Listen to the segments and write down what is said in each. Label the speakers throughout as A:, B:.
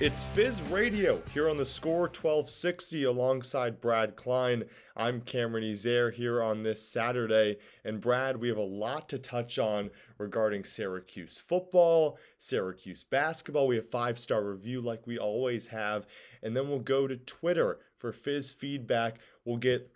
A: It's Fizz Radio here on the Score 1260 alongside Brad Klein. I'm Cameron Ezair here on this Saturday. And Brad, we have a lot to touch on regarding Syracuse football, Syracuse basketball. We have five star review like we always have. And then we'll go to Twitter for Fizz feedback. We'll get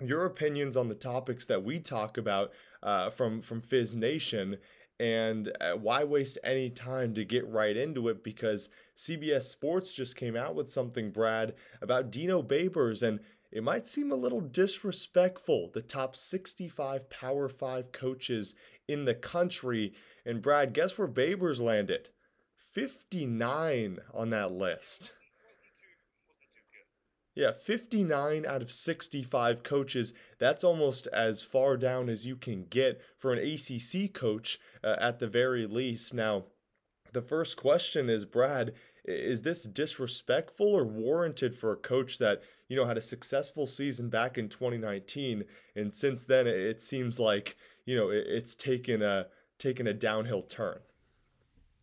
A: your opinions on the topics that we talk about uh, from, from Fizz Nation. And uh, why waste any time to get right into it? Because CBS Sports just came out with something, Brad, about Dino Babers, and it might seem a little disrespectful. The top 65 Power 5 coaches in the country. And Brad, guess where Babers landed? 59 on that list. Yeah, 59 out of 65 coaches. That's almost as far down as you can get for an ACC coach uh, at the very least. Now, the first question is Brad, is this disrespectful or warranted for a coach that, you know, had a successful season back in 2019 and since then it seems like, you know, it's taken a taken a downhill turn?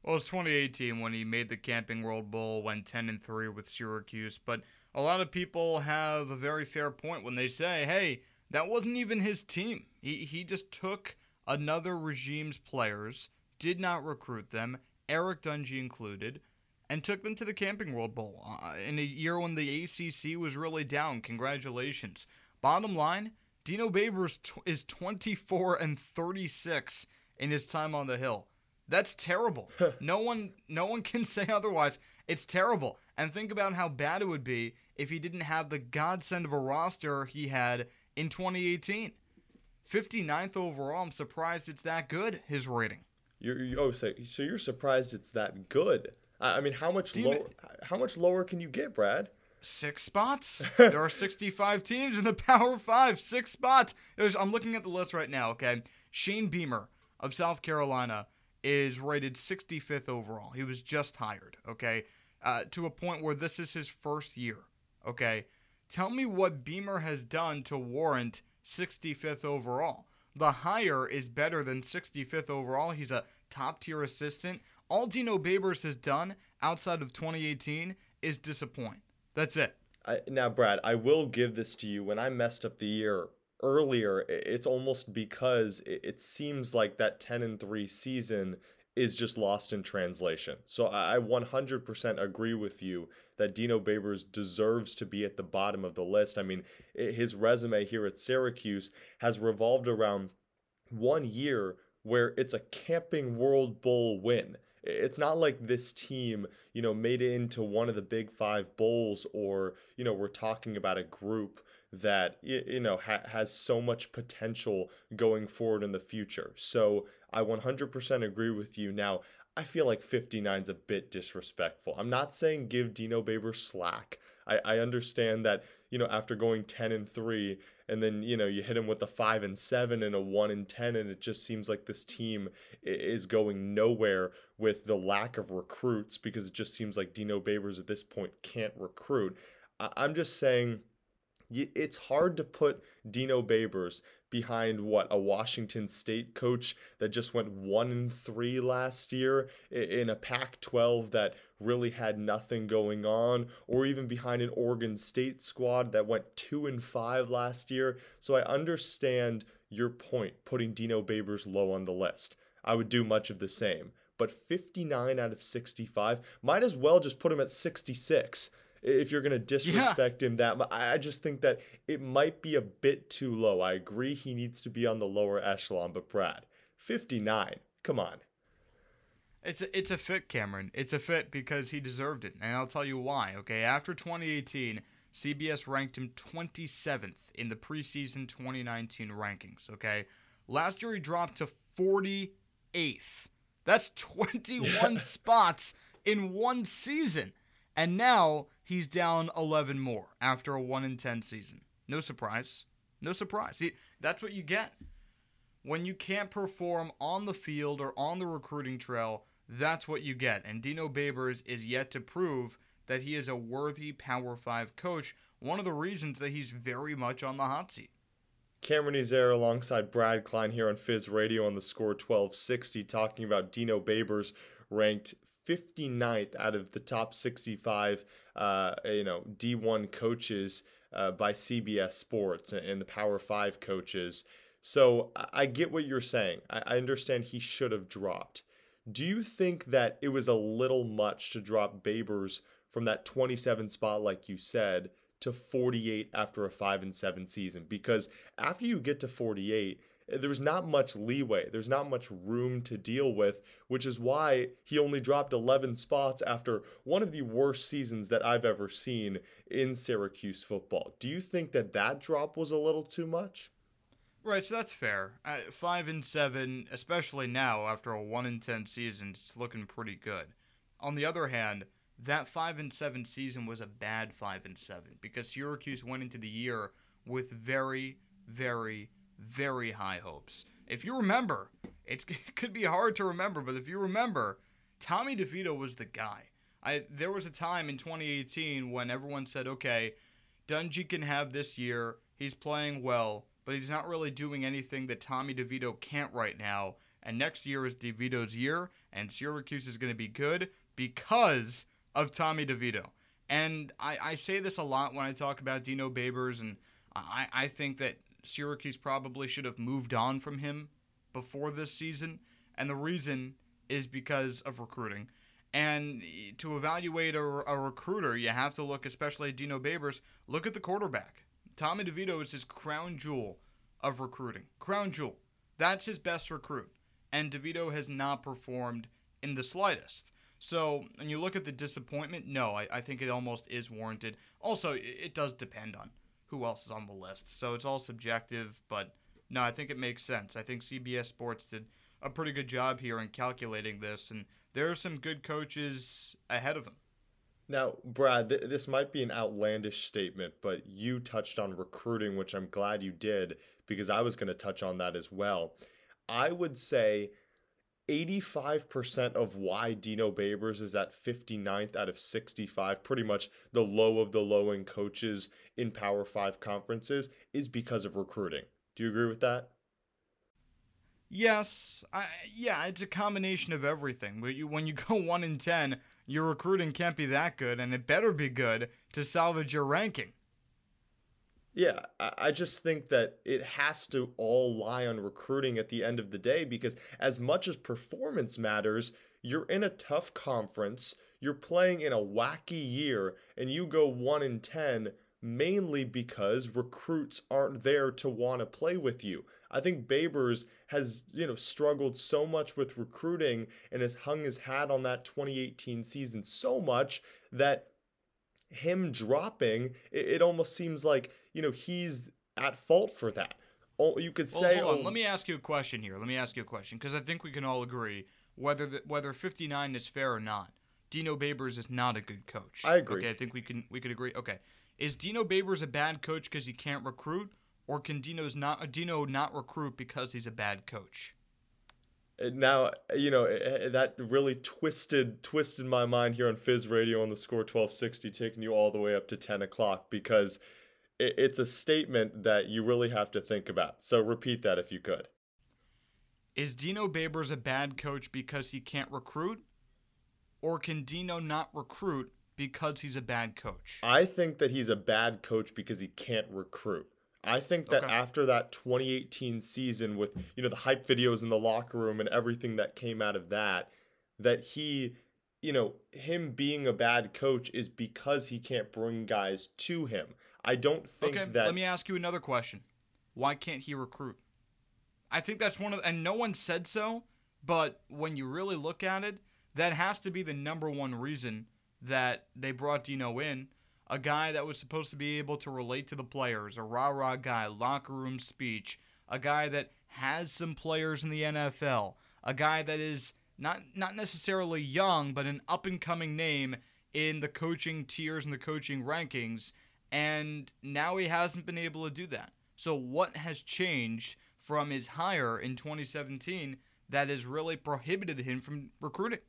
B: Well, it's 2018 when he made the Camping World Bowl, went 10 and 3 with Syracuse, but a lot of people have a very fair point when they say, hey, that wasn't even his team. He, he just took another regime's players, did not recruit them, Eric Dungey included, and took them to the Camping World Bowl uh, in a year when the ACC was really down. Congratulations. Bottom line, Dino Babers t- is 24 and 36 in his time on the Hill. That's terrible. no one no one can say otherwise. It's terrible. And think about how bad it would be if he didn't have the godsend of a roster he had in 2018. 59th overall. I'm surprised it's that good. His rating.
A: You're, you oh, so, so you're surprised it's that good? I mean, how much lower? How much lower can you get, Brad?
B: Six spots. there are 65 teams in the Power Five. Six spots. I'm looking at the list right now. Okay, Shane Beamer of South Carolina is rated 65th overall. He was just hired. Okay, uh, to a point where this is his first year. Okay, tell me what Beamer has done to warrant 65th overall. The higher is better than 65th overall. He's a top tier assistant. All Dino Babers has done outside of 2018 is disappoint. That's it.
A: I, now, Brad, I will give this to you. When I messed up the year earlier, it's almost because it, it seems like that 10 and 3 season is just lost in translation. So I 100% agree with you that Dino Babers deserves to be at the bottom of the list. I mean, his resume here at Syracuse has revolved around one year where it's a Camping World Bowl win. It's not like this team, you know, made it into one of the big five bowls, or, you know, we're talking about a group that, you know, ha- has so much potential going forward in the future. So I 100% agree with you. Now, I feel like 59 is a bit disrespectful. I'm not saying give Dino Baber slack. I, I understand that, you know, after going 10 and 3 and then, you know, you hit him with a 5 and 7 and a 1 and 10 and it just seems like this team is going nowhere with the lack of recruits because it just seems like Dino Babers at this point can't recruit. I, I'm just saying it's hard to put Dino Babers behind what a Washington State coach that just went 1 and 3 last year in a Pac-12 that really had nothing going on or even behind an Oregon State squad that went 2 and 5 last year. So I understand your point putting Dino Babers low on the list. I would do much of the same. But 59 out of 65 might as well just put him at 66 if you're going to disrespect yeah. him that much. I just think that it might be a bit too low. I agree he needs to be on the lower echelon, but Brad, 59, come on.
B: It's a, it's a fit, Cameron. It's a fit because he deserved it, and I'll tell you why. Okay, after 2018, CBS ranked him 27th in the preseason 2019 rankings. Okay, last year he dropped to 48th. That's 21 yeah. spots in one season. And now he's down 11 more after a 1 in 10 season. No surprise. No surprise. See, that's what you get. when you can't perform on the field or on the recruiting trail, that's what you get. And Dino Babers is yet to prove that he is a worthy Power 5 coach, one of the reasons that he's very much on the hot seat.
A: Cameron Ezair alongside Brad Klein here on Fizz Radio on the score 1260, talking about Dino Babers ranked 59th out of the top 65, uh, you know, D1 coaches uh, by CBS Sports and the Power 5 coaches. So I get what you're saying. I understand he should have dropped. Do you think that it was a little much to drop Babers from that 27 spot, like you said, to 48 after a 5 and 7 season? Because after you get to 48, there's not much leeway. There's not much room to deal with, which is why he only dropped 11 spots after one of the worst seasons that I've ever seen in Syracuse football. Do you think that that drop was a little too much?
B: Right, so that's fair. Uh, five and seven, especially now after a one and ten season, it's looking pretty good. On the other hand, that five and seven season was a bad five and seven because Syracuse went into the year with very, very, very high hopes. If you remember, it could be hard to remember, but if you remember, Tommy DeVito was the guy. I there was a time in 2018 when everyone said, "Okay, Dungey can have this year. He's playing well." but he's not really doing anything that Tommy DeVito can't right now. And next year is DeVito's year, and Syracuse is going to be good because of Tommy DeVito. And I, I say this a lot when I talk about Dino Babers, and I, I think that Syracuse probably should have moved on from him before this season. And the reason is because of recruiting. And to evaluate a, a recruiter, you have to look, especially at Dino Babers, look at the quarterback. Tommy DeVito is his crown jewel of recruiting. Crown jewel. That's his best recruit. And DeVito has not performed in the slightest. So, when you look at the disappointment, no, I, I think it almost is warranted. Also, it, it does depend on who else is on the list. So it's all subjective, but no, I think it makes sense. I think CBS Sports did a pretty good job here in calculating this, and there are some good coaches ahead of him.
A: Now, Brad, th- this might be an outlandish statement, but you touched on recruiting, which I'm glad you did because I was going to touch on that as well. I would say 85% of why Dino Babers is at 59th out of 65, pretty much the low of the low in coaches in Power 5 conferences, is because of recruiting. Do you agree with that?
B: Yes, I, yeah, it's a combination of everything. When you, when you go 1 in 10, your recruiting can't be that good, and it better be good to salvage your ranking.
A: Yeah, I just think that it has to all lie on recruiting at the end of the day because, as much as performance matters, you're in a tough conference, you're playing in a wacky year, and you go 1 in 10 mainly because recruits aren't there to want to play with you. I think Babers has, you know, struggled so much with recruiting and has hung his hat on that 2018 season so much that him dropping, it, it almost seems like, you know, he's at fault for that. Oh, you could say.
B: Well, hold on. Oh, Let me ask you a question here. Let me ask you a question because I think we can all agree whether the, whether 59 is fair or not. Dino Babers is not a good coach.
A: I agree.
B: Okay, I think we can we could agree. Okay, is Dino Babers a bad coach because he can't recruit, or can Dino's not Dino not recruit because he's a bad coach?
A: Uh, now uh, you know uh, uh, that really twisted twisted my mind here on Fizz Radio on the score 1260, taking you all the way up to 10 o'clock because it's a statement that you really have to think about. So repeat that if you could.
B: Is Dino Babers a bad coach because he can't recruit, or can Dino not recruit because he's a bad coach?
A: I think that he's a bad coach because he can't recruit. I think that okay. after that 2018 season with, you know, the hype videos in the locker room and everything that came out of that, that he, you know, him being a bad coach is because he can't bring guys to him. I don't think okay, that
B: Let me ask you another question. Why can't he recruit? I think that's one of and no one said so, but when you really look at it, that has to be the number one reason that they brought Dino in a guy that was supposed to be able to relate to the players, a rah rah guy, locker room speech, a guy that has some players in the NFL, a guy that is not not necessarily young, but an up and coming name in the coaching tiers and the coaching rankings, and now he hasn't been able to do that. So what has changed from his hire in 2017 that has really prohibited him from recruiting?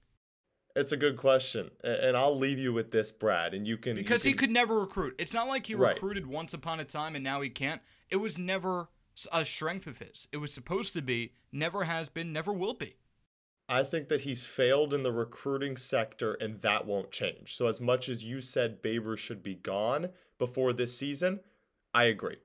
A: It's a good question, and I'll leave you with this, Brad. And you can
B: because
A: you
B: can... he could never recruit. It's not like he
A: right.
B: recruited once upon a time and now he can't. It was never a strength of his. It was supposed to be, never has been, never will be.
A: I think that he's failed in the recruiting sector, and that won't change. So, as much as you said Baber should be gone before this season, I agree.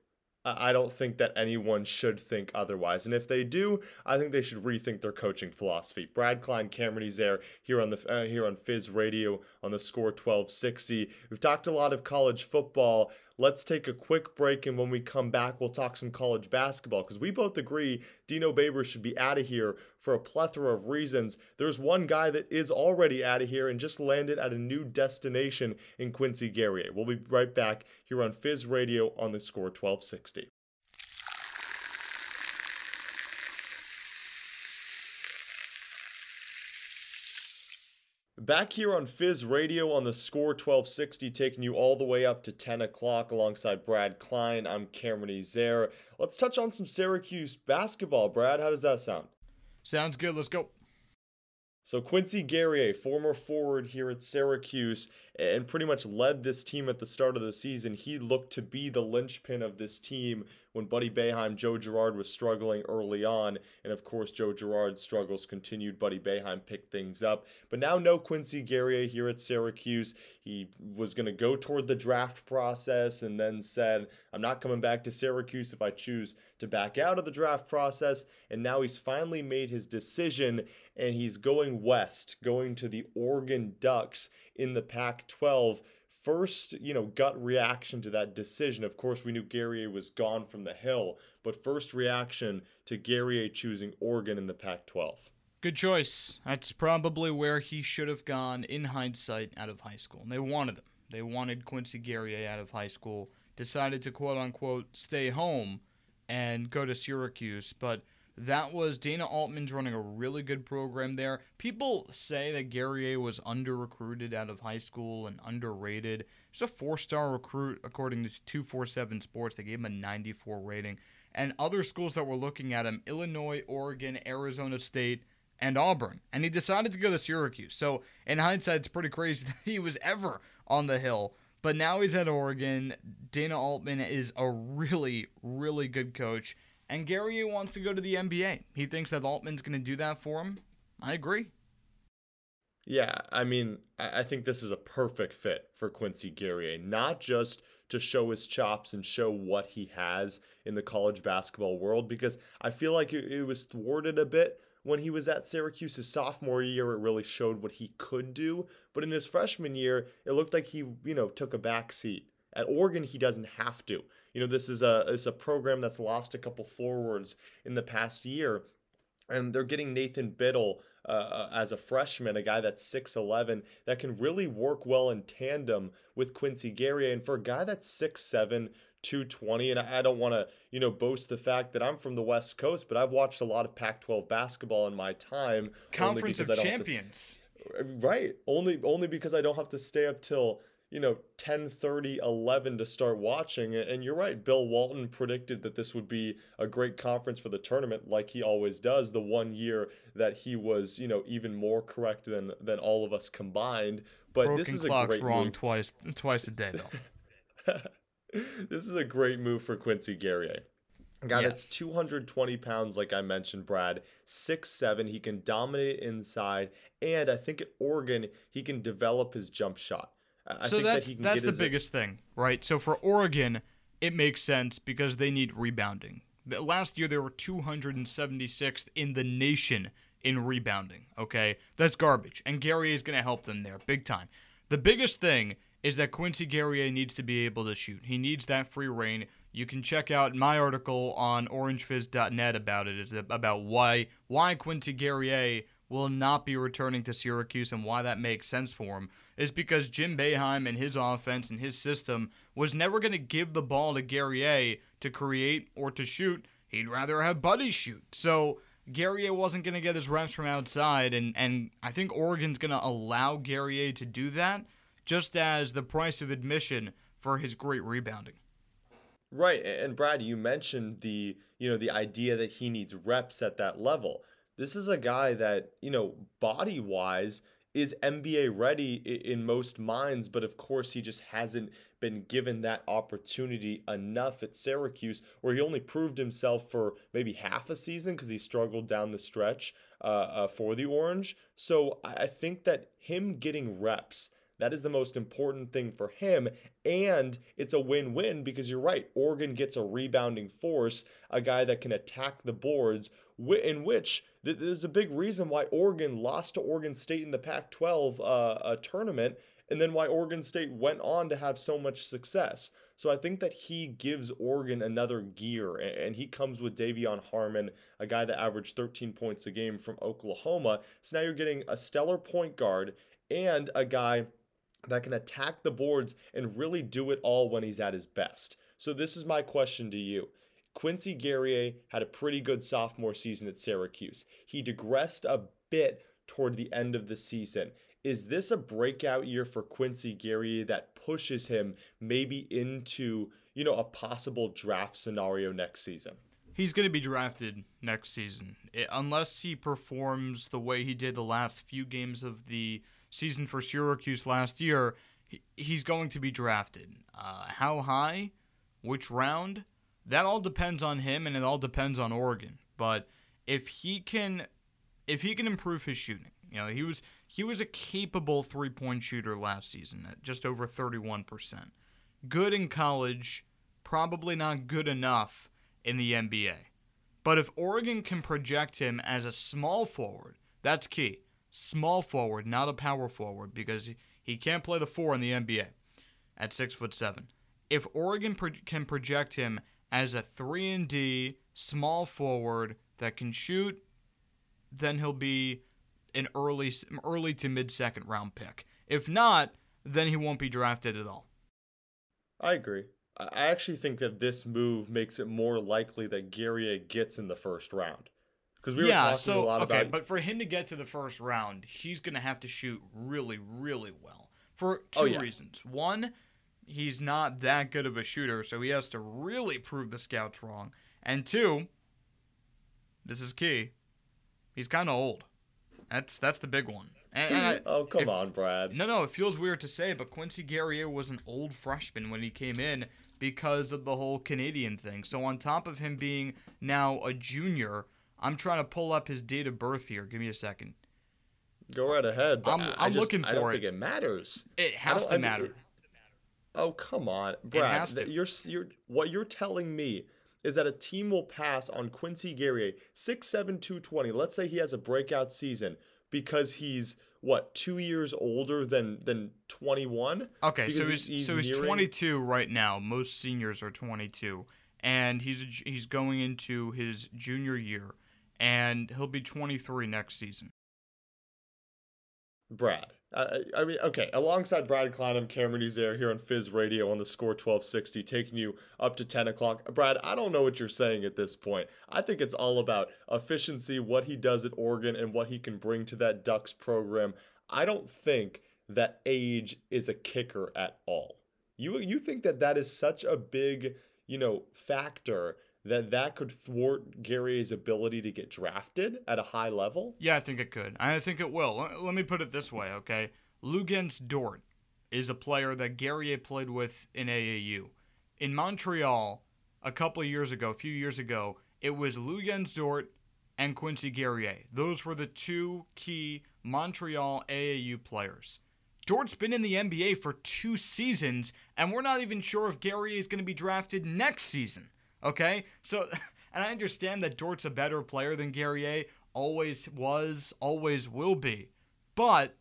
A: I don't think that anyone should think otherwise. And if they do, I think they should rethink their coaching philosophy. Brad Klein, Cameron Ezair here on the uh, here on Fizz Radio on the score 1260. We've talked a lot of college football. Let's take a quick break, and when we come back, we'll talk some college basketball because we both agree Dino Babers should be out of here for a plethora of reasons. There's one guy that is already out of here and just landed at a new destination in Quincy Guerrier. We'll be right back here on Fizz Radio on the score 1260. Back here on Fizz Radio on the score 1260, taking you all the way up to 10 o'clock alongside Brad Klein. I'm Cameron Ezair. Let's touch on some Syracuse basketball. Brad, how does that sound?
B: Sounds good. Let's go.
A: So Quincy Guerrier, former forward here at Syracuse, and pretty much led this team at the start of the season. He looked to be the linchpin of this team when Buddy Boeheim, Joe Girard was struggling early on. And of course, Joe Girard's struggles continued. Buddy Boeheim picked things up. But now, no Quincy Guerrier here at Syracuse. He was going to go toward the draft process and then said, I'm not coming back to Syracuse if I choose to back out of the draft process. And now he's finally made his decision and he's going west, going to the Oregon Ducks in the Pac 12 first, you know, gut reaction to that decision. Of course, we knew Guerrier was gone from the Hill, but first reaction to Guerrier choosing Oregon in the Pac 12.
B: Good choice. That's probably where he should have gone in hindsight out of high school. And they wanted him. They wanted Quincy Guerrier out of high school. Decided to quote unquote stay home and go to Syracuse, but that was Dana Altman's running a really good program there. People say that Guerrier was under recruited out of high school and underrated. He's a four star recruit according to 247 Sports. They gave him a 94 rating. And other schools that were looking at him Illinois, Oregon, Arizona State, and Auburn. And he decided to go to Syracuse. So, in hindsight, it's pretty crazy that he was ever on the Hill. But now he's at Oregon. Dana Altman is a really, really good coach. And Gary wants to go to the NBA. He thinks that Altman's going to do that for him. I agree.
A: Yeah, I mean, I think this is a perfect fit for Quincy Guerrier, not just to show his chops and show what he has in the college basketball world, because I feel like it, was thwarted a bit when he was at Syracuse his sophomore year. It really showed what he could do, but in his freshman year, it looked like he, you know, took a back seat. At Oregon, he doesn't have to. You know, this is a is a program that's lost a couple forwards in the past year, and they're getting Nathan Bittle uh, uh as a freshman, a guy that's 6'11, that can really work well in tandem with Quincy Guerrier. And for a guy that's 6'7, 220, and I don't want to, you know, boast the fact that I'm from the West Coast, but I've watched a lot of Pac 12 basketball in my time.
B: Conference of Champions.
A: To, right. Only, only because I don't have to stay up till you know 10 30 11 to start watching and you're right bill walton predicted that this would be a great conference for the tournament like he always does the one year that he was you know even more correct than than all of us combined but
B: Broken
A: this is
B: clock's
A: a great
B: wrong
A: move.
B: twice twice a day though
A: this is a great move for quincy guerrier guy yes. that's 220 pounds, like I mentioned, Brad, six seven. He can dominate inside, and I think at Oregon he can develop his jump shot. I
B: so that's
A: that
B: that's the biggest thing, right? So for Oregon, it makes sense because they need rebounding. Last year they were 276th in the nation in rebounding. Okay, that's garbage, and Gary is going to help them there big time. The biggest thing is that Quincy Guerrier needs to be able to shoot. He needs that free reign. You can check out my article on orangefizz.net about it. It's about why why Quincy Guerrier will not be returning to Syracuse and why that makes sense for him is because Jim Boeheim and his offense and his system was never going to give the ball to Guerrier to create or to shoot. He'd rather have Buddy shoot. So Guerrier wasn't going to get his reps from outside, and, and I think Oregon's going to allow Guerrier to do that just as the price of admission for his great rebounding.
A: Right, and Brad, you mentioned the you know the idea that he needs reps at that level. This is a guy that you know body wise is NBA ready in most minds, but of course he just hasn't been given that opportunity enough at Syracuse, where he only proved himself for maybe half a season because he struggled down the stretch uh, uh, for the Orange. So I think that him getting reps that is the most important thing for him. And it's a win win because you're right. Oregon gets a rebounding force, a guy that can attack the boards, in which there's a big reason why Oregon lost to Oregon State in the Pac 12 uh, tournament and then why Oregon State went on to have so much success. So I think that he gives Oregon another gear, and he comes with De'Vion Harmon, a guy that averaged 13 points a game from Oklahoma. So now you're getting a stellar point guard and a guy that can attack the boards and really do it all when he's at his best. So, this is my question to you. Quincy Guerrier had a pretty good sophomore season at Syracuse. He digressed a bit toward the end of the season. Is this a breakout year for Quincy Guerrier that pushes him maybe into, you know, a possible draft scenario next season?
B: He's going to be drafted next season. It, unless he performs the way he did the last few games of the season for Syracuse last year, he's going to be drafted. Uh, how high, which round, that all depends on him, and it all depends on Oregon. But if he can, if he can improve his shooting, you know, he was he was a capable three point shooter last season at just over thirty one percent. Good in college, probably not good enough in the NBA. But if Oregon can project him as a small forward, that's key small forward, not a power forward, because he can't play the four in the NBA at six foot seven. If Oregon pro- can project him as a three and D small forward that can shoot, then he'll be an early early to mid second round pick. If not, then he won't be drafted at all.
A: I agree. I actually think that this move makes it more likely that Guerrier gets in the first round.
B: Because we yeah, were talking so, a lot okay, about. But for him to get to the first round, he's going to have to shoot really, really well for oh, two oh, yeah. reasons. One, he's not that good of a shooter, so he has to really prove the scouts wrong. And two, this is key. He's kind of old. That's that's the big one. And, and I,
A: oh come if, on, Brad.
B: No, no, it feels weird to say, but Quincy Guerrier was an old freshman when he came in because of the whole Canadian thing. So on top of him being now a junior I'm trying to pull up his date of birth here. Give me a second.
A: Go right ahead.
B: I'm, I'm
A: just,
B: looking for it.
A: I don't
B: it.
A: think it matters.
B: It has to matter. Mean,
A: oh come on, Brad. You're you're what you're telling me is that a team will pass on Quincy Guerrier, six seven two twenty. Let's say he has a breakout season because he's what two years older than than 21.
B: Okay, because so he's, he's so he's nearing... 22 right now. Most seniors are 22, and he's he's going into his junior year and he'll be 23 next season.
A: Brad. Uh, I mean, okay, alongside Brad Klein, I'm Cameron Ezair here on Fizz Radio on the score 1260, taking you up to 10 o'clock. Brad, I don't know what you're saying at this point. I think it's all about efficiency, what he does at Oregon, and what he can bring to that Ducks program. I don't think that age is a kicker at all. You you think that that is such a big, you know, factor that that could thwart Guerrier's ability to get drafted at a high level?
B: Yeah, I think it could. I think it will. Let me put it this way, okay? Luguentz Dort is a player that Guerrier played with in AAU. In Montreal, a couple years ago, a few years ago, it was Luguentz Dort and Quincy Guerrier. Those were the two key Montreal AAU players. Dort's been in the NBA for two seasons, and we're not even sure if Guerrier is going to be drafted next season. Okay? So, and I understand that Dort's a better player than Guerrier, always was, always will be. But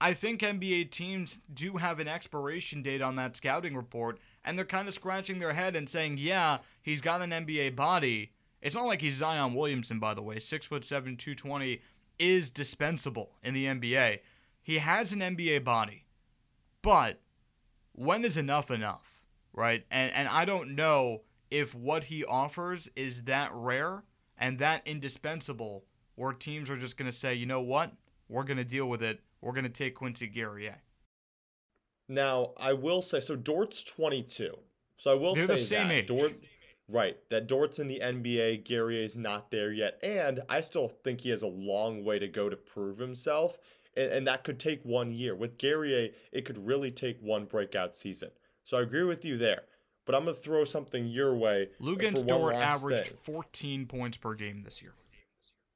B: I think NBA teams do have an expiration date on that scouting report, and they're kind of scratching their head and saying, yeah, he's got an NBA body. It's not like he's Zion Williamson, by the way. Six foot seven, 220 is dispensable in the NBA. He has an NBA body. But when is enough enough? Right? And and I don't know if what he offers is that rare and that indispensable, where teams are just going to say, you know what, we're going to deal with it. We're going to take Quincy Guerrier.
A: Now, I will say, so Dort's 22. So I will
B: They're
A: say
B: the same
A: that
B: age.
A: Dort, right, that Dort's in the NBA, Guerrier's not there yet, and I still think he has a long way to go to prove himself, and, and that could take one year. With Guerrier, it could really take one breakout season. So I agree with you there. But I'm gonna throw something your way.
B: Luguentz
A: for one
B: Dort
A: last
B: averaged
A: thing.
B: 14 points per game this year.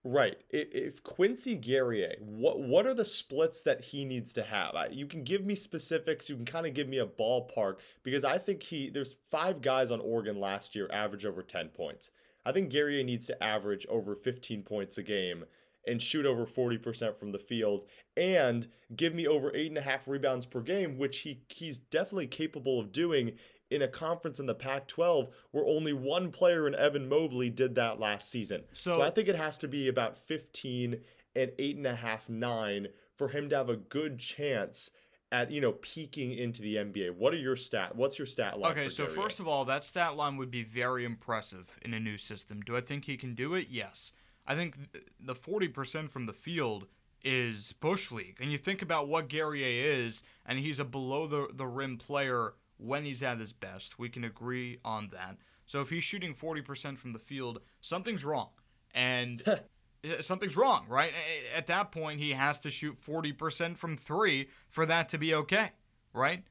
A: Right. If Quincy Guerrier, what what are the splits that he needs to have? I- You can give me specifics. You can kind of give me a ballpark because I think he there's five guys on Oregon last year average over 10 points. I think Guerrier needs to average over 15 points a game and shoot over 40% from the field and give me over eight and a half rebounds per game, which he he's definitely capable of doing in a conference in the Pac-12 where only one player in Evan Mobley did that last season. So,
B: So-
A: I think it has to be about 15 and eight and a half, nine for him to have a good chance at you know peaking into the NBA. What are your stat? What's your stat line?
B: Okay, so first of all, that stat line would be very impressive in a new system. Do I think he can do it? Yes. I think the 40% from the field is Bush League. And you think about what Guerrier is, and he's a below the, the rim player when he's at his best. We can agree on that. So if he's shooting 40% from the field, something's wrong. And something's wrong, right? At that point, he has to shoot 40% from three for that to be okay, right?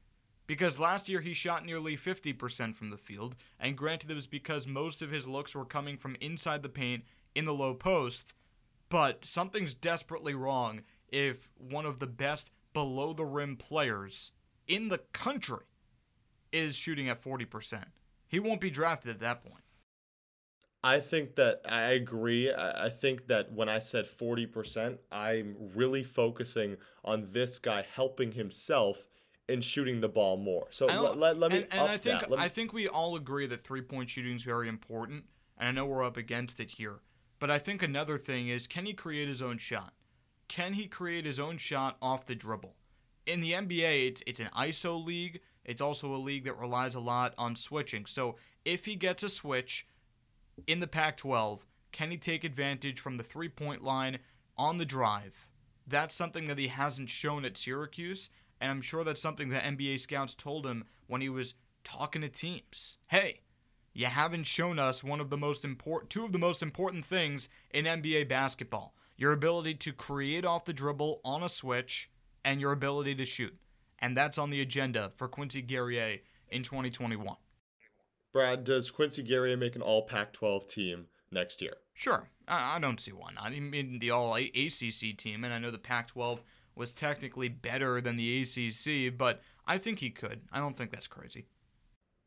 B: Because last year he shot nearly 50% from the field, and granted, it was because most of his looks were coming from inside the paint in the low post, but something's desperately wrong if one of the best below the rim players in the country is shooting at 40%. He won't be drafted at that point.
A: I think that I agree. I think that when I said 40%, I'm really focusing on this guy helping himself and shooting the ball more. So let, let, let me
B: and, and
A: up
B: I think
A: that. Let me-
B: I think we all agree that three point shooting is very important, and I know we're up against it here. But I think another thing is can he create his own shot? Can he create his own shot off the dribble? In the NBA, it's it's an ISO league. It's also a league that relies a lot on switching. So if he gets a switch in the Pac-12, can he take advantage from the three-point line on the drive? That's something that he hasn't shown at Syracuse, and I'm sure that's something that NBA scouts told him when he was talking to teams. Hey, you haven't shown us one of the most important two of the most important things in NBA basketball. Your ability to create off the dribble on a switch and your ability to shoot. And that's on the agenda for Quincy Guerrier in 2021.
A: Brad, does Quincy Guerrier make an all Pac 12 team next year?
B: Sure, I, I don't see why not. He made the all ACC team, and I know the Pac-12 was technically better than the ACC, but I think he could. I don't think that's crazy.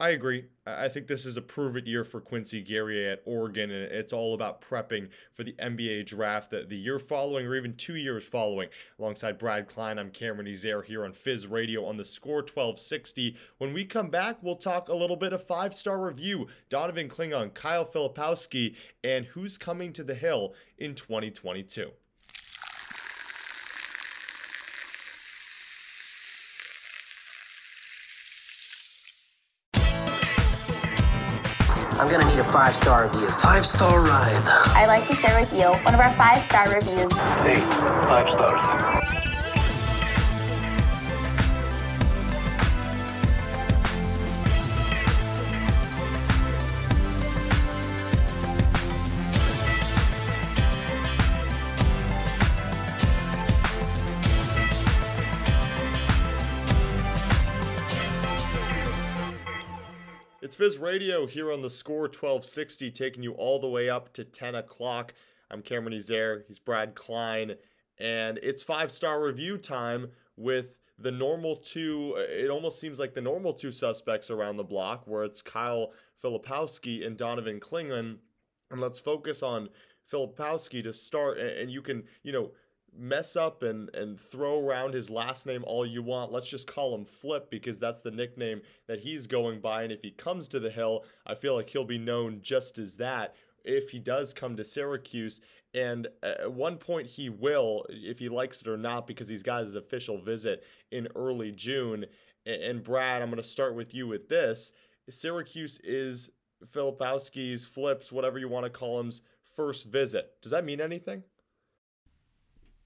A: I agree. I think this is a prove it year for Quincy Guerrier at Oregon, and it's all about prepping for the NBA draft the, the year following or even two years following. Alongside Brad Klein, I'm Cameron Ezair here on Fizz Radio on the score 1260. When we come back, we'll talk a little bit of five star review Donovan Clingan, Kyle Filipowski, and who's coming to the Hill in 2022.
C: Five star review.
D: Five star ride.
E: I'd like to share with you one of our five star reviews.
D: Hey, five stars.
A: Fizz Radio here on the score 1260, taking you all the way up to 10 o'clock. I'm Cameron Ezair, he's Brad Klein, and it's five star review time with the normal two. Uh, it almost seems like the normal two suspects around the block, where it's Kyle Filipowski and Donovan Clingan. And let's focus on Filipowski to start, and you can, you know, mess up and and throw around his last name all you want. Let's just call him Flip because that's the nickname that he's going by. And if he comes to the Hill, I feel like he'll be known just as that. If he does come to Syracuse, and at one point he will, if he likes it or not, because he's got his official visit in early June. And Brad, I'm going to start with you with this. Syracuse is Filipowski's, Flips, whatever you want to call him's first visit. Does that mean anything?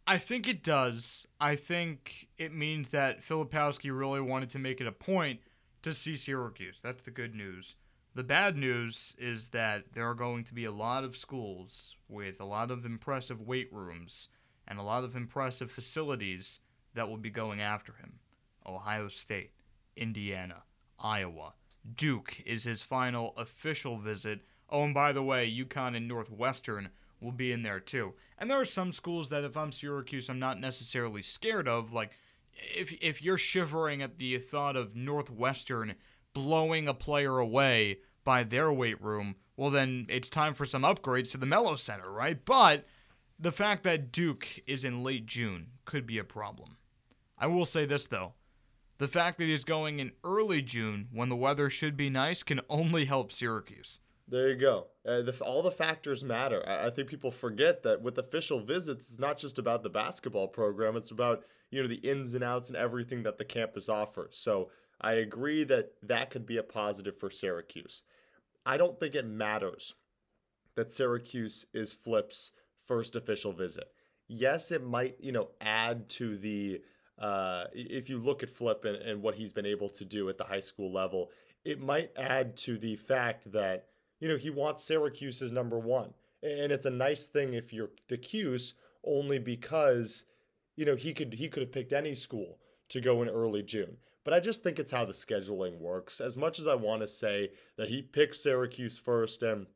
B: I think it does. I think it means that Filipowski really wanted to make it a point to see Syracuse. That's the good news. The bad news is that there are going to be a lot of schools with a lot of impressive weight rooms and a lot of impressive facilities that will be going after him. Ohio State, Indiana, Iowa. Duke is his final official visit. Oh, and by the way, UConn and Northwestern will be in there too. And there are some schools that, if I'm Syracuse, I'm not necessarily scared of. Like, if if you're shivering at the thought of Northwestern blowing a player away by their weight room, well, then it's time for some upgrades to the Melo Center, right? But the fact that Duke is in late June could be a problem. I will say this though. The fact that he's going in early June when the weather should be nice can only help Syracuse.
A: There you go. Uh, the, all the factors matter. I, I think people forget that with official visits, it's not just about the basketball program. It's about you know the ins and outs and everything that the campus offers. So I agree that that could be a positive for Syracuse. I don't think it matters that Syracuse is Flip's first official visit. Yes, it might you know add to the uh, if you look at Flip and, and what he's been able to do at the high school level, it might add to the fact that you know, he wants Syracuse as number one. And it's a nice thing if you're the Cuse only because, you know, he could he could have picked any school to go in early June. But I just think it's how the scheduling works. As much as I want to say that he picked Syracuse first and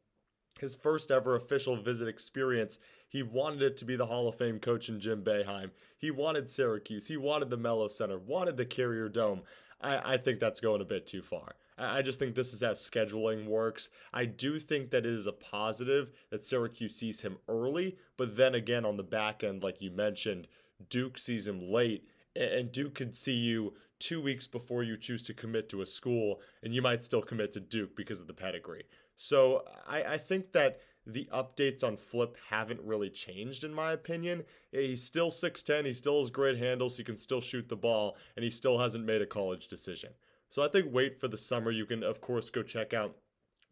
A: his first ever official visit experience, he wanted it to be the Hall of Fame coach in Jim Boeheim. He wanted Syracuse. He wanted the Melo Center, wanted the Carrier Dome. I, I think that's going a bit too far. I just think this is how scheduling works. I do think that it is a positive that Syracuse sees him early, but then again, on the back end, like you mentioned, Duke sees him late, and Duke could see you two weeks before you choose to commit to a school, and you might still commit to Duke because of the pedigree. So I, I think that the updates on Flip haven't really changed, in my opinion. He's still 6'10, he still has great handles, he can still shoot the ball, and he still hasn't made a college decision. So I think wait for the summer. You can, of course, go check out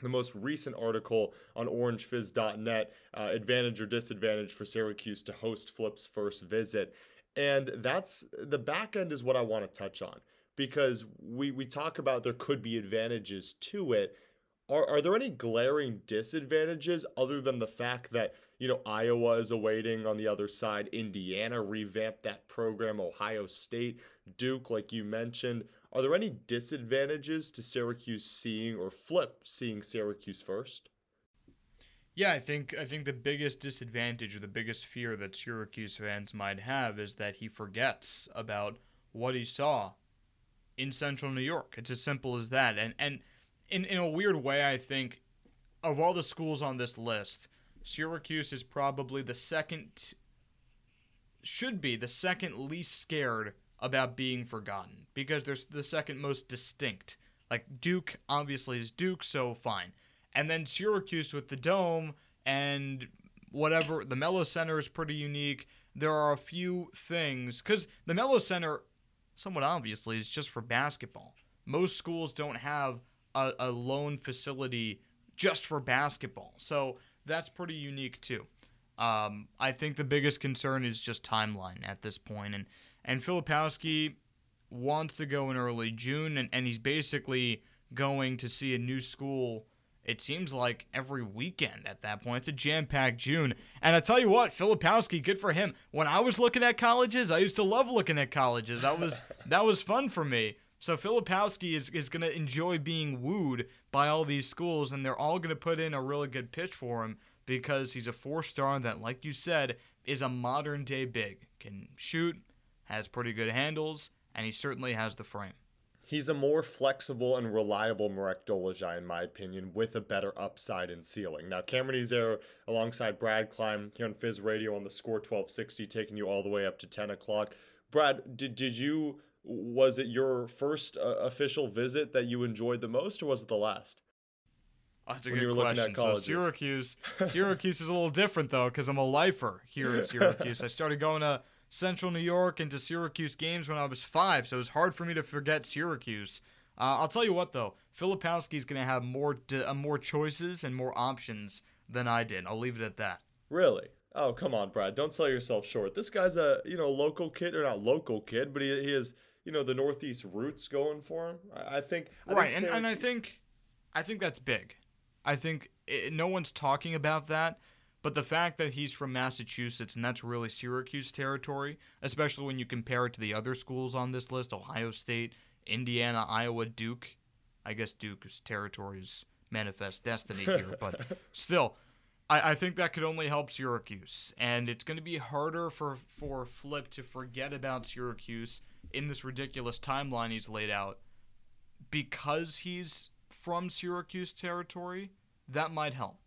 A: the most recent article on orangefizz.net uh, advantage or disadvantage for Syracuse to host Flip's first visit. And that's the back end is what I want to touch on because we, we talk about there could be advantages to it. Are, are there any glaring disadvantages other than the fact that, you know, Iowa is awaiting on the other side, Indiana revamped that program, Ohio State, Duke, like you mentioned? Are there any disadvantages to Syracuse seeing or flip seeing Syracuse first?
B: Yeah, I think I think the biggest disadvantage or the biggest fear that Syracuse fans might have is that he forgets about what he saw in Central New York. It's as simple as that. And and in in a weird way, I think of all the schools on this list, Syracuse is probably the second should be the second least scared about being forgotten because there's the second most distinct. Like Duke obviously is Duke, so fine. And then Syracuse with the dome and whatever the Melo Center is pretty unique. There are a few things because the Melo Center, somewhat obviously, is just for basketball. Most schools don't have a, a lone facility just for basketball, so that's pretty unique too. Um, I think the biggest concern is just timeline at this point, and and Filipowski wants to go in early June, and, and he's basically going to see a new school. It seems like every weekend at that point. It's a jam packed June. And I tell you what, Filipowski, good for him. When I was looking at colleges, I used to love looking at colleges. That was that was fun for me. So Filipowski is, is going to enjoy being wooed by all these schools, and they're all going to put in a really good pitch for him because he's a four star that, like you said, is a modern day big. Can shoot, has pretty good handles, and he certainly has the frame.
A: He's a more flexible and reliable Marek Dolezaj, in my opinion, with a better upside and ceiling. Now, Cameron there alongside Brad Klein here on Fizz Radio on the score 1260, taking you all the way up to 10 o'clock. Brad, did, did you, was it your first uh, official visit that you enjoyed the most, or was it the last?
B: Oh, that's a when good question. So Syracuse, Syracuse is a little different though, because I'm a lifer here at Syracuse. I started going to Central New York and to Syracuse games when I was five, so it was hard for me to forget Syracuse. Uh, I'll tell you what though, Filipowski's going to have more uh, more choices and more options than I did. I'll leave it at that.
A: Really? Oh come on, Brad! Don't sell yourself short. This guy's a you know local kid or not local kid, but he he has you know the Northeast roots going for him. I, I think I
B: right,
A: think
B: and, and I think, I think that's big. I think i no one's talking about that, but the fact that he's from Massachusetts and that's really Syracuse territory, especially when you compare it to the other schools on this list: Ohio State, Indiana, Iowa, Duke. I guess Duke's territory is manifest destiny here, but still. I, I think that could only help Syracuse, and it's going to be harder for for Flip to forget about Syracuse in this ridiculous timeline he's laid out because he's from Syracuse territory. That might help.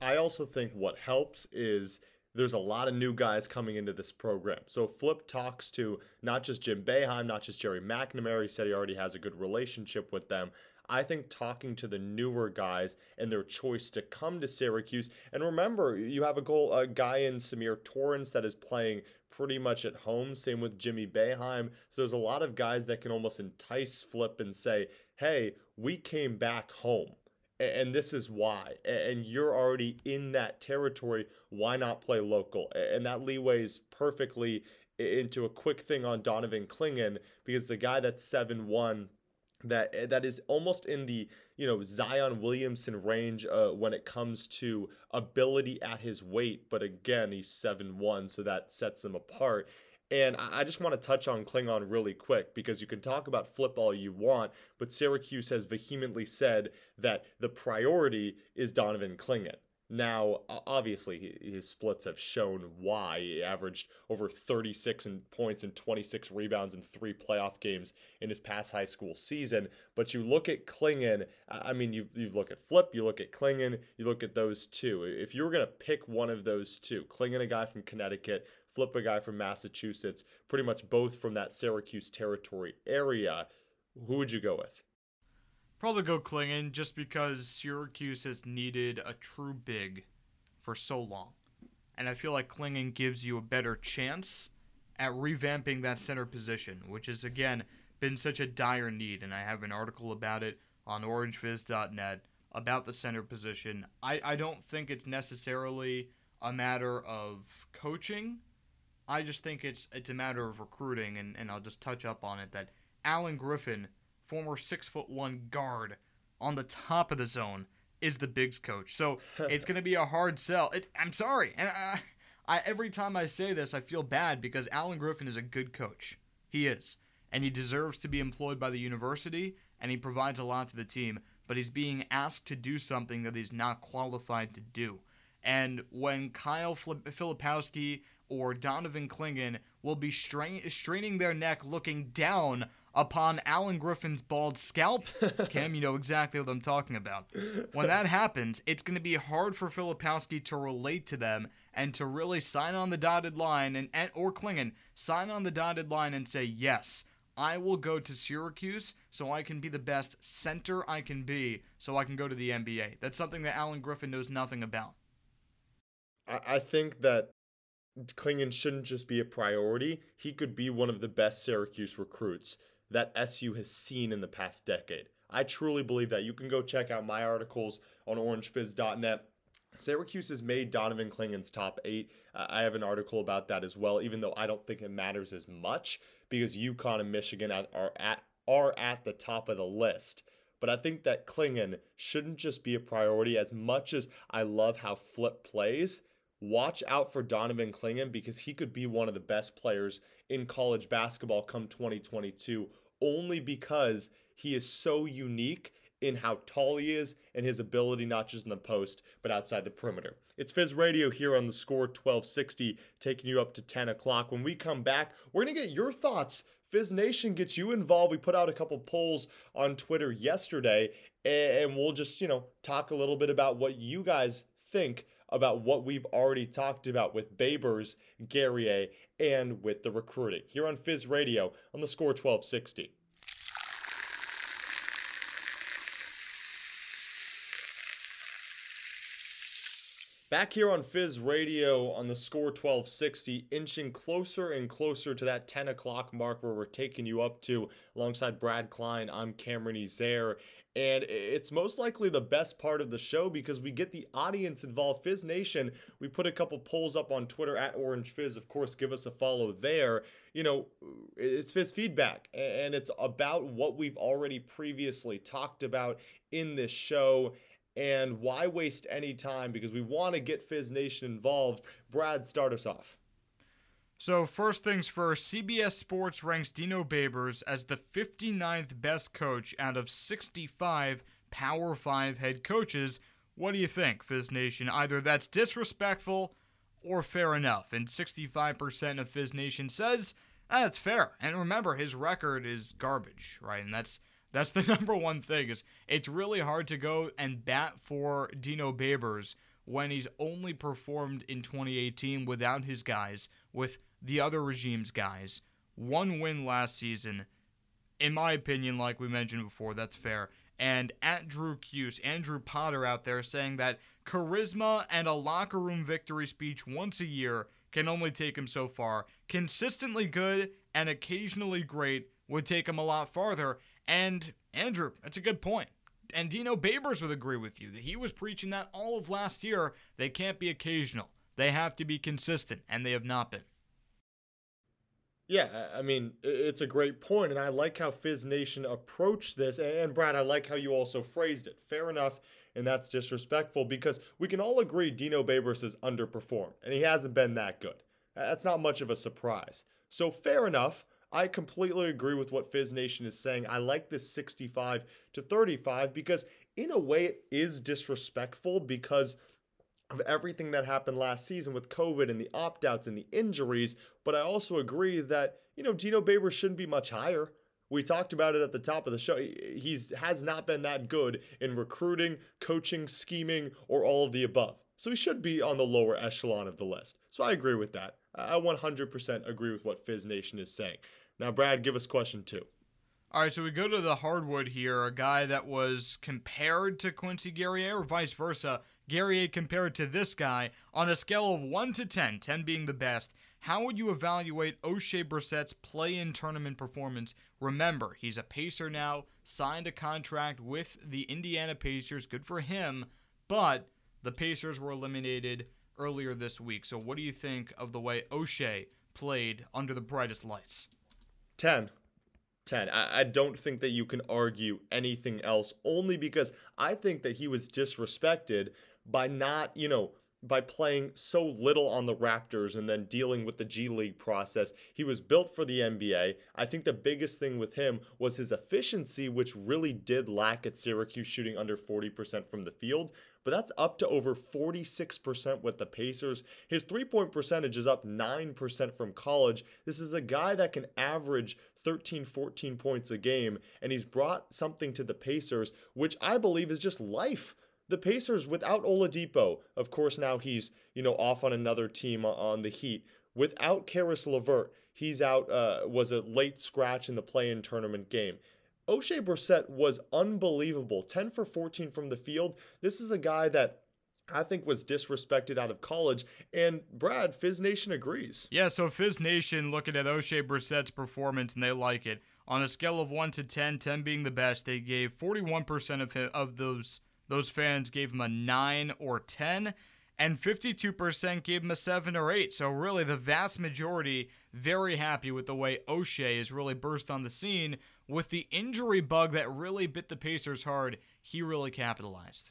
A: I also think what helps is there's a lot of new guys coming into this program. So Flip talks to not just Jim Boeheim, not just Gerry McNamara. He said he already has a good relationship with them. I think talking to the newer guys and their choice to come to Syracuse, and remember, you have a goal, a guy in Symir Torrence that is playing pretty much at home. Same with Jimmy Boeheim. So there's a lot of guys that can almost entice Flip and say, "Hey, we came back home." And this is why and you're already in that territory why not play local? And that leeways perfectly into a quick thing on donovan Clingan because the guy that's 7-1 that eh, that is almost in the you know zion williamson range uh, when it comes to ability at his weight but again he's 7-1 so that sets him apart and I just want to touch on Clingan really quick because you can talk about flip all you want, but Syracuse has vehemently said that the priority is Donovan Clingan. Now, obviously, his splits have shown why. He averaged over 36 points and 26 rebounds in three playoff games in his past high school season. But you look at Clingan, I I mean, you, you look at Flip, you look at Clingan, you look at those two. If you were going to pick one of those two, Clingan, a guy from Connecticut, Flip, a guy from Massachusetts, pretty much both from that Syracuse territory area, who would you go with?
B: Probably go Clingan just because Syracuse has needed a true big for so long. And I feel like Clingan gives you a better chance at revamping that center position, which has, again, been such a dire need. And I have an article about it on orangefizz.net about the center position. I, I don't think it's necessarily a matter of coaching. I just think it's it's a matter of recruiting, and, and I'll just touch up on it that Alan Griffin, former six foot one guard, on the top of the zone, is the bigs coach. So it's gonna be a hard sell. It, I'm sorry, and I, I every time I say this, I feel bad because Alan Griffin is a good coach. He is, and he deserves to be employed by the university, and he provides a lot to the team. But he's being asked to do something that he's not qualified to do. And when Kyle Flip- Filipowski or Donovan Clingan will be strain- straining their neck looking down upon Alan Griffin's bald scalp, Cam, you know exactly what I'm talking about. When that happens, it's going to be hard for Filipowski to relate to them and to really sign on the dotted line and, and or Clingan sign on the dotted line and say yes. I will go to Syracuse so I can be the best center I can be so I can go to the NBA. That's something that Alan Griffin knows nothing about.
A: I, I think that Clingan shouldn't just be a priority. He could be one of the best Syracuse recruits that SU has seen in the past decade. I truly believe that. You can go check out my articles on orangefizz.net. Syracuse has made Donovan Clingan's top eight. Uh, I have an article about that as well, even though I don't think it matters as much because UConn and Michigan are at are at the top of the list. But I think that Clingan shouldn't just be a priority as much as I love how Flip plays. Watch out for Donovan Clingan because he could be one of the best players in college basketball come 2022 only because he is so unique in how tall he is and his ability not just in the post but outside the perimeter. It's Fizz Radio here on the score 1260, taking you up to 10 o'clock. When we come back, we're gonna get your thoughts. Fizz Nation gets you involved. We put out a couple polls on Twitter yesterday, and we'll just you know talk a little bit about what you guys think about what we've already talked about with Babers, Guerrier, and with the recruiting here on Fizz Radio on the score 1260. Back here on Fizz Radio on the score 1260, inching closer and closer to that 10 o'clock mark where we're taking you up to alongside Brad Klein. I'm Cameron Ezair. And it's most likely the best part of the show because we get the audience involved. Fizz Nation, we put a couple polls up on Twitter at Orange Fizz. Of course, give us a follow there. You know, it's Fizz feedback, and it's about what we've already previously talked about in this show. And why waste any time? Because we want to get Fizz Nation involved. Brad, start us off.
B: So, first things first, CBS Sports ranks Dino Babers as the 59th best coach out of 65 Power 5 head coaches. What do you think, Fizz Nation? Either that's disrespectful or fair enough. And 65% of Fizz Nation says ah, that's fair. And remember, his record is garbage, right? And that's that's the number one thing is it's really hard to go and bat for Dino Babers when he's only performed in 2018 without his guys with the other regime's guys. One win last season. In my opinion, like we mentioned before, that's fair. And at Drew Cuse, Andrew Potter out there saying that charisma and a locker room victory speech once a year can only take him so far. Consistently good and occasionally great would take him a lot farther. And Andrew, that's a good point. And Dino Babers would agree with you that he was preaching that all of last year. They can't be occasional. They have to be consistent, and they have not been.
A: Yeah, I mean, it's a great point, and I like how Fizz Nation approached this. And Brad, I like how you also phrased it. Fair enough, and that's disrespectful because we can all agree Dino Babers has underperformed, and he hasn't been that good. That's not much of a surprise. So, fair enough. I completely agree with what Fizz Nation is saying. I like this 65 to 35 because, in a way, it is disrespectful because of everything that happened last season with COVID and the opt outs and the injuries. But I also agree that, you know, Dino Babers shouldn't be much higher. We talked about it at the top of the show. He's has not been that good in recruiting, coaching, scheming, or all of the above. So he should be on the lower echelon of the list. So I agree with that. I 100% agree with what Fizz Nation is saying. Now, Brad, give us question two.
B: All right, so we go to the hardwood here, a guy that was compared to Quincy Guerrier or vice versa. Guerrier compared to this guy on a scale of 1 to 10, 10 being the best. How would you evaluate Oshae Brissett's play in tournament performance? Remember, he's a Pacer now, signed a contract with the Indiana Pacers. Good for him. But the Pacers were eliminated earlier this week. So, what do you think of the way Oshae played under the brightest lights?
A: 10. 10. I, I don't think that you can argue anything else, only because I think that he was disrespected by not, you know, by playing so little on the Raptors and then dealing with the G League process. He was built for the NBA. I think the biggest thing with him was his efficiency, which really did lack at Syracuse, shooting under 40% from the field. But that's up to over 46% with the Pacers. His three point percentage is up 9% from college. This is a guy that can average 13, 14 points a game, and he's brought something to the Pacers, which I believe is just life the Pacers without Oladipo, of course now he's, you know, off on another team on the Heat. Without Caris LeVert, he's out uh, was a late scratch in the play-in tournament game. Oshae Brissett was unbelievable. 10 for 14 from the field. This is a guy that I think was disrespected out of college. And Brad, Fizz Nation agrees.
B: Yeah, so Fizz Nation looking at Oshae Brissett's performance and they like it. On a scale of 1 to 10, 10 being the best, they gave 41% of him, of those those fans gave him a 9 or 10, and 52% gave him a 7 or 8. So, really, the vast majority very happy with the way Oshae has really burst on the scene. With the injury bug that really bit the Pacers hard, he really capitalized.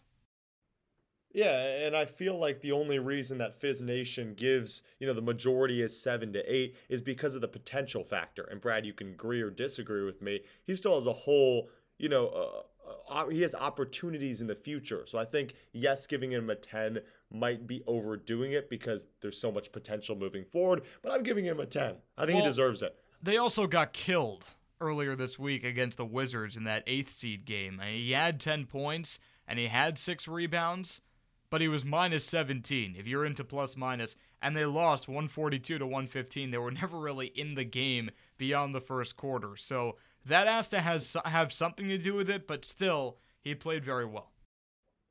A: Yeah, and I feel like the only reason that Fizz Nation gives, you know, the majority is seven to eight is because of the potential factor. And Brad, you can agree or disagree with me. He still has a whole, you know, uh, Uh, he has opportunities in the future. So I think yes, giving him a 10 might be overdoing it because there's so much potential moving forward, but I'm giving him a 10. I think well, he deserves it.
B: They also got killed earlier this week against the Wizards in that 8th seed game. he had 10 points and he had 6 rebounds, but he was minus 17 if you're into plus minus and they lost 142 to 115. They were never really in the game beyond the first quarter. So that has to has have something to do with it, but still, he played very well.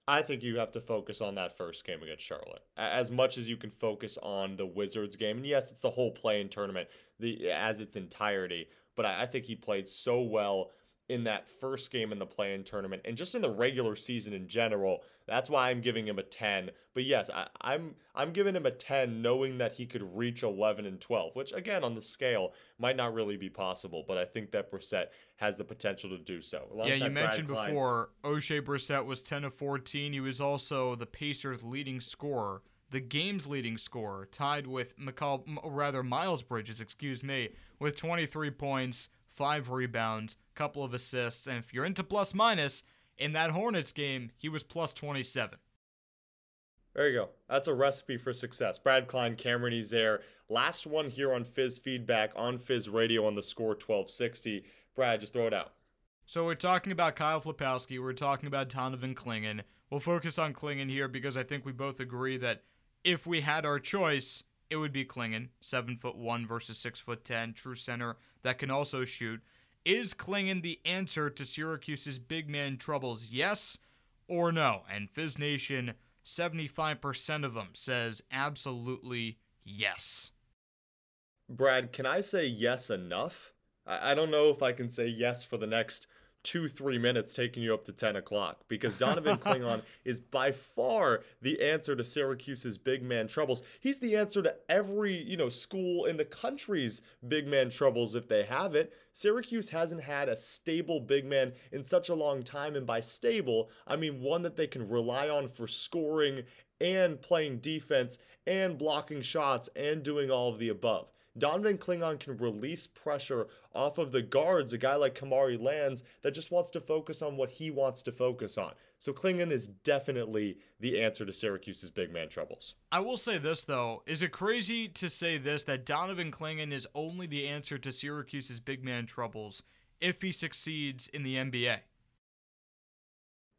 A: I think you have to focus on that first game against Charlotte as much as you can focus on the Wizards game. And yes, it's the whole play-in tournament, the as its entirety. But I, I think he played so well in that first game in the play-in tournament and just in the regular season in general. That's why I'm giving him a 10. But yes, I, I'm I'm giving him a 10 knowing that he could reach 11 and 12, which again on the scale might not really be possible, but I think that Brissett has the potential to do so.
B: yeah, you mentioned before Oshae Brissett was 10 of 14. He was also the Pacers' leading scorer, the game's leading scorer, tied with McCall, rather Miles Bridges, excuse me, with 23 points, five rebounds, couple of assists, and if you're into plus minus, in that Hornets game, he was plus 27.
A: There you go. That's a recipe for success. Brad Klein, Cameron Ezair. Last one here on Fizz Feedback on Fizz Radio on the score 1260. Brad, just throw it out.
B: So we're talking about Kyle Filipowski. We're talking about Donovan Clingan. We'll focus on Clingan here because I think we both agree that if we had our choice, it would be Clingan, seven foot one versus six foot ten, true center that can also shoot. Is Clingan the answer to Syracuse's big man troubles? Yes or no? And Fizz Nation, 75% of them says absolutely yes.
A: Brad, can I say yes enough? I don't know if I can say yes for the next two, three minutes taking you up to 10 o'clock because Donovan Clingan is by far the answer to Syracuse's big man troubles. He's the answer to every, you know, school in the country's big man troubles if they have it. Syracuse hasn't had a stable big man in such a long time. And by stable, I mean one that they can rely on for scoring and playing defense and blocking shots and doing all of the above. Donovan Clingan can release pressure off of the guards, a guy like Kamari Lands that just wants to focus on what he wants to focus on. So Clingan is definitely the answer to Syracuse's big man troubles.
B: I will say this though, is it crazy to say this that Donovan Clingan is only the answer to Syracuse's big man troubles if he succeeds in the NBA?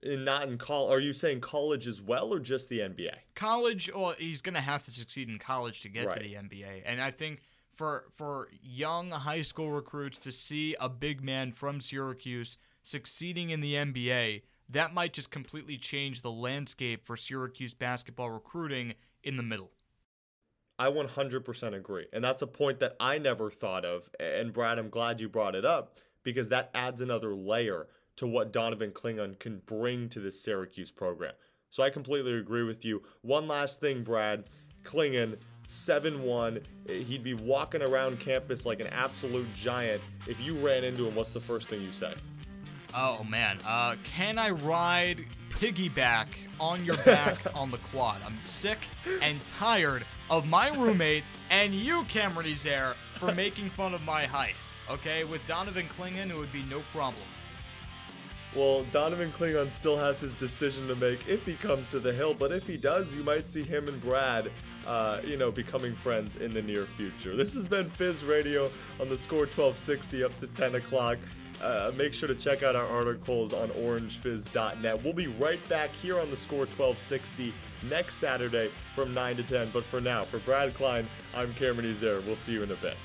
A: And not in college. Are you saying college as well, or just the NBA?
B: College. Well, he's going to have to succeed in college to get right. to the NBA, and I think for for young high school recruits to see a big man from Syracuse succeeding in the NBA, that might just completely change the landscape for Syracuse basketball recruiting in the middle.
A: I 100% agree. And that's a point that I never thought of. And Brad, I'm glad you brought it up because that adds another layer to what Donovan Clingan can bring to this Syracuse program. So I completely agree with you. One last thing, Brad. Clingan 7 1. He'd be walking around campus like an absolute giant. If you ran into him, what's the first thing you say?
B: Oh, man. Uh, can I ride piggyback on your back on the quad? I'm sick and tired of my roommate and you, Cameron Ezair, for making fun of my height. Okay, with Donovan Clingan, it would be no problem.
A: Well, Donovan Clingan still has his decision to make if he comes to the hill, but if he does, you might see him and Brad uh, you know, becoming friends in the near future. This has been Fizz Radio on the score 1260 up to 10 o'clock. Uh, make sure to check out our articles on orangefizz.net. We'll be right back here on the score 1260 next Saturday from 9 to 10. But for now, for Brad Klein, I'm Cameron Ezair. We'll see you in a bit.